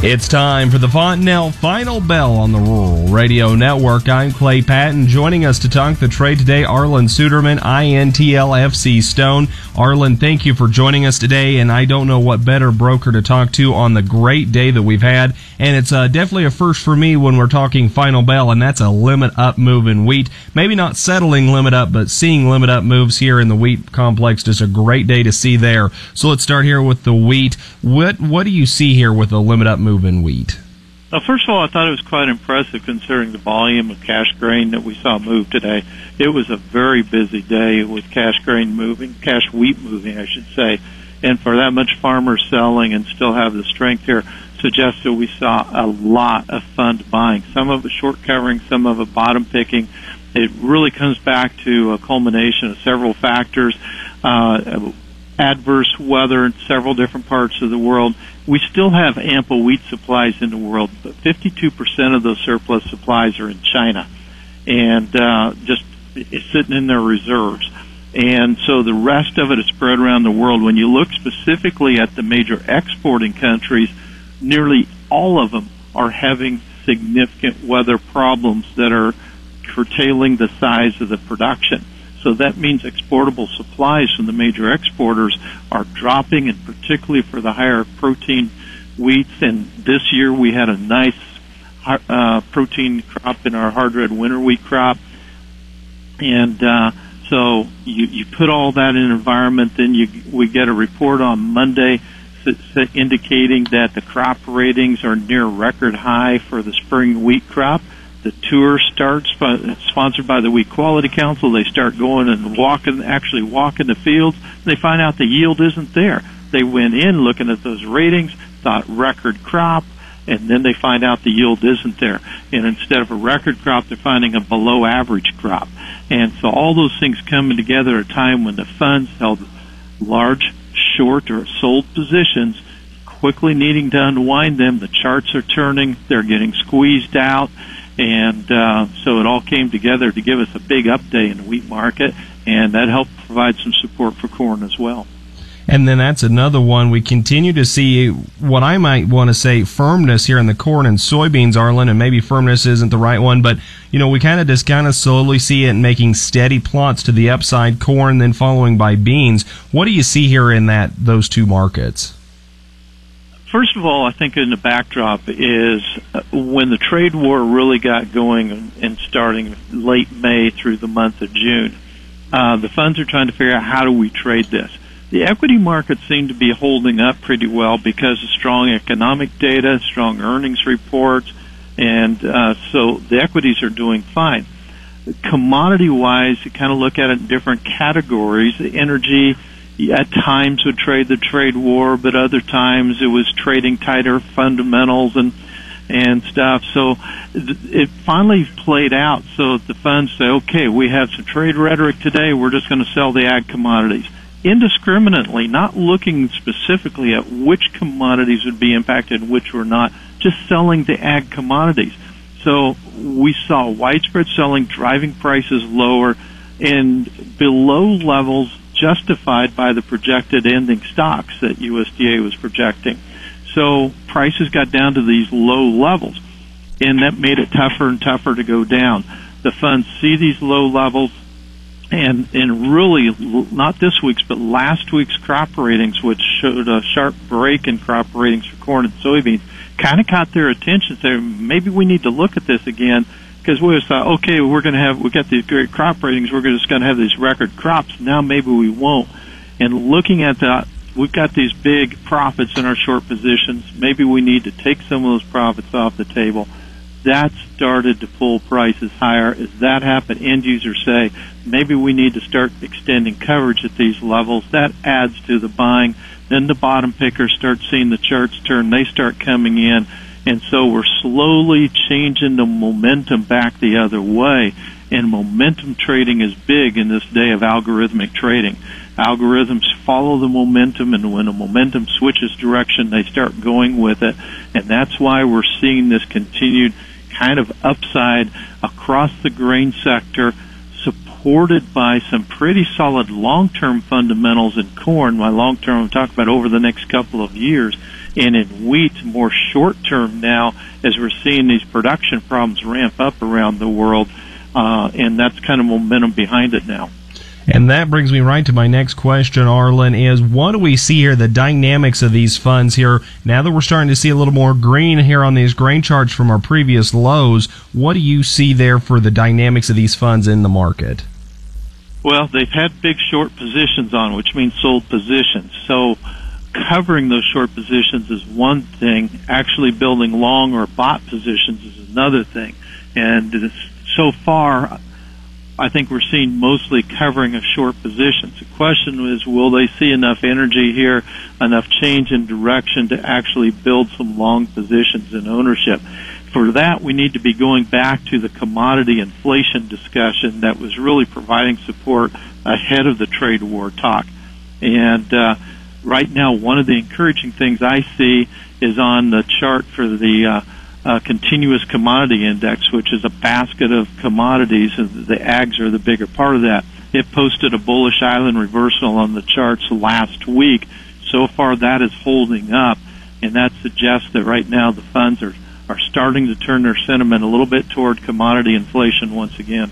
It's time for the Fontanelle Final Bell on the Rural Radio Network. I'm Clay Patton. Joining us to talk the trade today, Arlan Suderman, INTL FC Stone. Arlan, thank you for joining us today, and I don't know what better broker to talk to on the great day that we've had. And it's uh, definitely a first for me when we're talking Final Bell, and that's a limit up move in wheat. Maybe not settling limit up, but seeing limit up moves here in the wheat complex. Just a great day to see there. So let's start here with the wheat. What what do you see here with the limit up move? Move in wheat? Well, first of all, I thought it was quite impressive considering the volume of cash grain that we saw move today. It was a very busy day with cash grain moving, cash wheat moving, I should say. And for that much farmers selling and still have the strength here suggests that we saw a lot of fund buying. Some of it short covering, some of it bottom picking. It really comes back to a culmination of several factors. Uh, adverse weather in several different parts of the world. We still have ample wheat supplies in the world, but 52% of those surplus supplies are in China and uh, just sitting in their reserves. And so the rest of it is spread around the world. When you look specifically at the major exporting countries, nearly all of them are having significant weather problems that are curtailing the size of the production. So that means exportable supplies from the major exporters are dropping, and particularly for the higher protein wheats. And this year we had a nice uh, protein crop in our hard red winter wheat crop. And uh, so you, you put all that in environment, then you, we get a report on Monday indicating that the crop ratings are near record high for the spring wheat crop the tour starts by, sponsored by the Wheat Quality Council. They start going and walking, actually walking the fields. They find out the yield isn't there. They went in looking at those ratings, thought record crop, and then they find out the yield isn't there. And instead of a record crop, they're finding a below average crop. And so all those things coming together at a time when the funds held large, short, or sold positions, quickly needing to unwind them. The charts are turning. They're getting squeezed out and uh, so it all came together to give us a big update in the wheat market, and that helped provide some support for corn as well. And then that's another one. We continue to see what I might want to say firmness here in the corn and soybeans, Arlan, and maybe firmness isn't the right one, but you know, we kind of just kind of slowly see it making steady plots to the upside, corn, then following by beans. What do you see here in that those two markets? First of all, I think in the backdrop is uh, when the trade war really got going and starting late May through the month of June, uh, the funds are trying to figure out how do we trade this. The equity markets seem to be holding up pretty well because of strong economic data, strong earnings reports, and uh, so the equities are doing fine. Commodity wise, you kind of look at it in different categories. Energy, at times would trade the trade war, but other times it was trading tighter fundamentals and and stuff. So it finally played out. So the funds say, okay, we have some trade rhetoric today. We're just going to sell the ag commodities indiscriminately, not looking specifically at which commodities would be impacted, which were not, just selling the ag commodities. So we saw widespread selling, driving prices lower, and below levels justified by the projected ending stocks that USDA was projecting. So prices got down to these low levels, and that made it tougher and tougher to go down. The funds see these low levels, and and really not this week's but last week's crop ratings, which showed a sharp break in crop ratings for corn and soybeans, kind of caught their attention. So maybe we need to look at this again because we always thought, okay, we're going to have we've got these great crop ratings, we're just going to have these record crops. Now maybe we won't. And looking at that, we've got these big profits in our short positions. Maybe we need to take some of those profits off the table. That started to pull prices higher. As that happened, end users say maybe we need to start extending coverage at these levels. That adds to the buying. Then the bottom pickers start seeing the charts turn. They start coming in and so we're slowly changing the momentum back the other way. And momentum trading is big in this day of algorithmic trading. Algorithms follow the momentum, and when the momentum switches direction, they start going with it. And that's why we're seeing this continued kind of upside across the grain sector, supported by some pretty solid long-term fundamentals in corn. My long-term, I'm talking about over the next couple of years, and in wheat, more short-term now, as we're seeing these production problems ramp up around the world, uh, and that's kind of momentum behind it now. And that brings me right to my next question, Arlan, is what do we see here, the dynamics of these funds here, now that we're starting to see a little more green here on these grain charts from our previous lows, what do you see there for the dynamics of these funds in the market? Well, they've had big short positions on, which means sold positions. So covering those short positions is one thing. Actually building long or bot positions is another thing. And so far, I think we're seeing mostly covering of short positions. The question is, will they see enough energy here, enough change in direction to actually build some long positions in ownership? For that, we need to be going back to the commodity inflation discussion that was really providing support ahead of the trade war talk. And uh, right now, one of the encouraging things I see is on the chart for the uh, uh, continuous commodity index, which is a basket of commodities, and the ags are the bigger part of that. It posted a bullish island reversal on the charts last week. So far, that is holding up, and that suggests that right now the funds are are starting to turn their sentiment a little bit toward commodity inflation once again.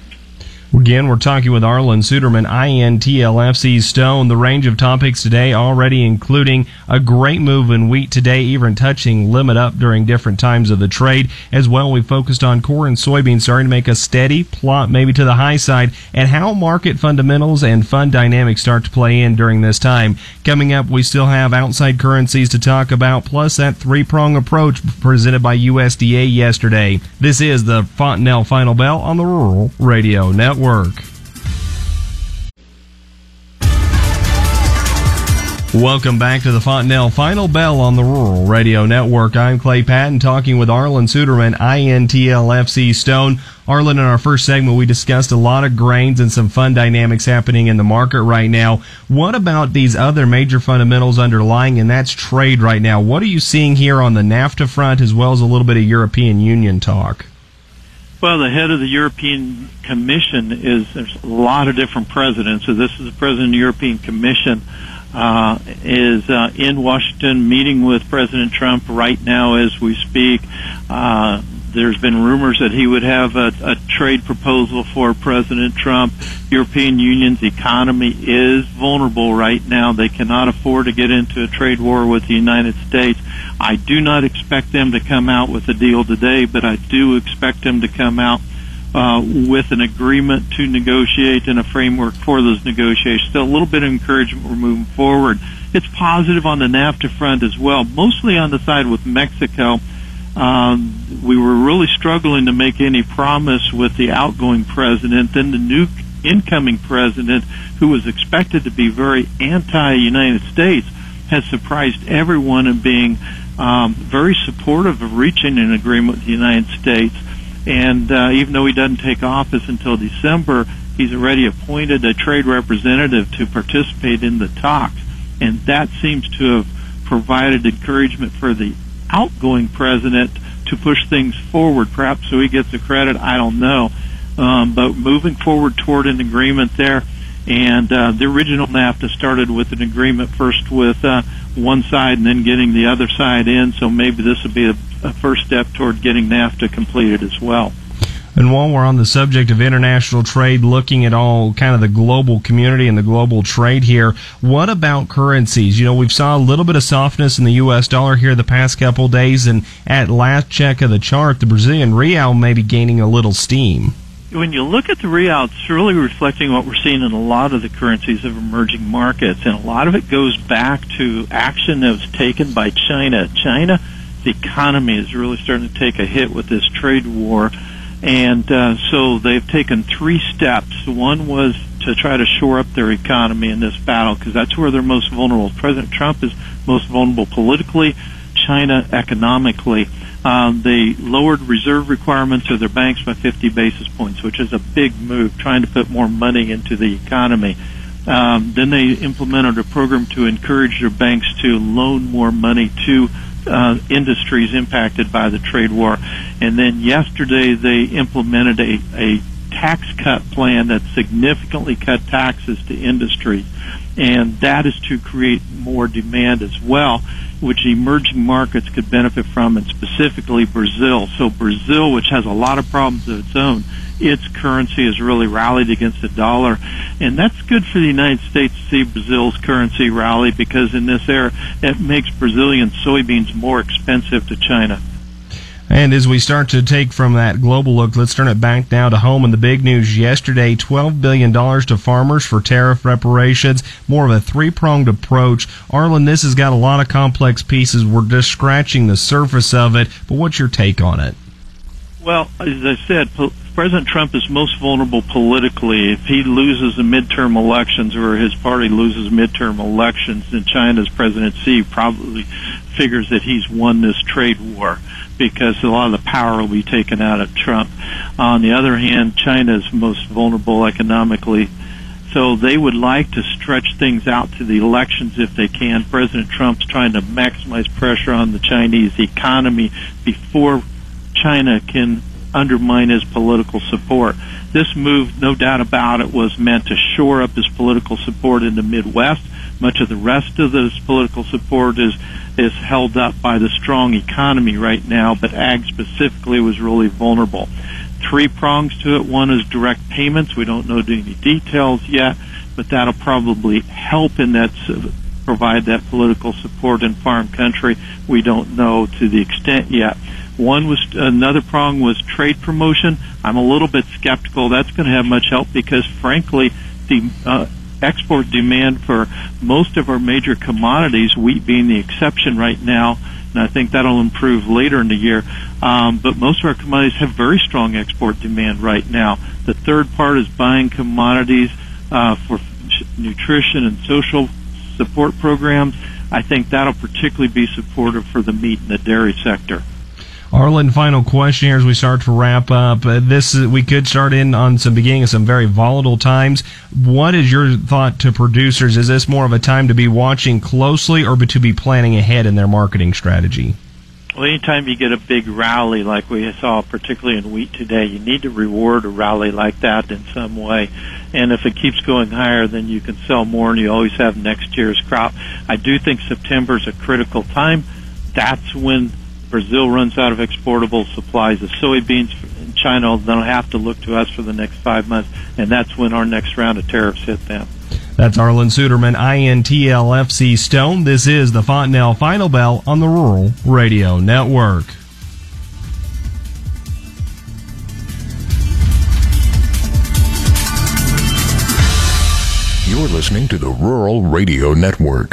Again, we're talking with Arlan Suderman, INTL FC Stone. The range of topics today already including a great move in wheat today, even touching limit up during different times of the trade. As well, we focused on corn and soybeans starting to make a steady plot, maybe to the high side, and how market fundamentals and fund dynamics start to play in during this time. Coming up, we still have outside currencies to talk about, plus that three prong approach presented by USDA yesterday. This is the Fontanelle Final Bell on the Rural Radio Network work. Welcome back to the Fontanelle Final Bell on the Rural Radio Network. I'm Clay Patton talking with Arlan Suderman, INTL FC Stone. Arlan, in our first segment, we discussed a lot of grains and some fun dynamics happening in the market right now. What about these other major fundamentals underlying, and that's trade right now? What are you seeing here on the NAFTA front as well as a little bit of European Union talk? Well, the head of the European Commission is there's a lot of different presidents. So this is the president of the European Commission uh, is uh, in Washington meeting with President Trump right now as we speak. Uh, there's been rumors that he would have a, a trade proposal for President Trump. European Union's economy is vulnerable right now. They cannot afford to get into a trade war with the United States. I do not expect them to come out with a deal today, but I do expect them to come out uh, with an agreement to negotiate and a framework for those negotiations. So a little bit of encouragement we're moving forward. It's positive on the NAFTA front as well, mostly on the side with Mexico. Um, we were really struggling to make any promise with the outgoing president. Then the new incoming president, who was expected to be very anti-United States, has surprised everyone in being um, very supportive of reaching an agreement with the United States. And uh, even though he doesn't take office until December, he's already appointed a trade representative to participate in the talks. And that seems to have provided encouragement for the outgoing president to push things forward, perhaps so he gets the credit. I don't know. Um, but moving forward toward an agreement there. And uh, the original NAFTA started with an agreement first with uh, one side and then getting the other side in. So maybe this would be a, a first step toward getting NAFTA completed as well. And while we're on the subject of international trade, looking at all kind of the global community and the global trade here, what about currencies? You know, we've saw a little bit of softness in the U.S. dollar here the past couple days, and at last check of the chart, the Brazilian real may be gaining a little steam. When you look at the real, it's really reflecting what we're seeing in a lot of the currencies of emerging markets, and a lot of it goes back to action that was taken by China. China, the economy is really starting to take a hit with this trade war and uh, so they've taken three steps. One was to try to shore up their economy in this battle because that's where they're most vulnerable. President Trump is most vulnerable politically, China economically. Um, they lowered reserve requirements of their banks by 50 basis points, which is a big move, trying to put more money into the economy. Um, then they implemented a program to encourage their banks to loan more money to uh, industries impacted by the trade war. And then yesterday they implemented a, a tax cut plan that significantly cut taxes to industry. And that is to create more demand as well, which emerging markets could benefit from, and specifically Brazil. So Brazil, which has a lot of problems of its own, its currency has really rallied against the dollar. And that's good for the United States to see Brazil's currency rally because in this era, it makes Brazilian soybeans more expensive to China. And as we start to take from that global look, let's turn it back now to home. And the big news yesterday $12 billion to farmers for tariff reparations, more of a three pronged approach. Arlan, this has got a lot of complex pieces. We're just scratching the surface of it, but what's your take on it? Well, as I said, President Trump is most vulnerable politically. If he loses the midterm elections or his party loses midterm elections, then China's President Xi probably figures that he's won this trade war because a lot of the power will be taken out of Trump. On the other hand, China is most vulnerable economically. So they would like to stretch things out to the elections if they can. President Trump's trying to maximize pressure on the Chinese economy before China can undermine his political support. This move, no doubt about it, was meant to shore up his political support in the Midwest. Much of the rest of this political support is is held up by the strong economy right now, but ag specifically was really vulnerable. Three prongs to it. One is direct payments. We don't know any details yet, but that'll probably help in that provide that political support in farm country. We don't know to the extent yet. One was another prong was trade promotion. I'm a little bit skeptical that's going to have much help because, frankly, the uh, export demand for most of our major commodities, wheat being the exception right now, and I think that'll improve later in the year. Um, but most of our commodities have very strong export demand right now. The third part is buying commodities uh, for nutrition and social support programs. I think that'll particularly be supportive for the meat and the dairy sector. Arlan, final question here as we start to wrap up. Uh, this we could start in on some beginning of some very volatile times. What is your thought to producers? Is this more of a time to be watching closely or to be planning ahead in their marketing strategy? Well, anytime you get a big rally like we saw, particularly in wheat today, you need to reward a rally like that in some way. And if it keeps going higher, then you can sell more, and you always have next year's crop. I do think September is a critical time. That's when Brazil runs out of exportable supplies of soybeans, China they'll have to look to us for the next five months, and that's when our next round of tariffs hit them. That's Arlan Suderman, INTL FC Stone. This is the Fontanelle Final Bell on the Rural Radio Network. You're listening to the Rural Radio Network.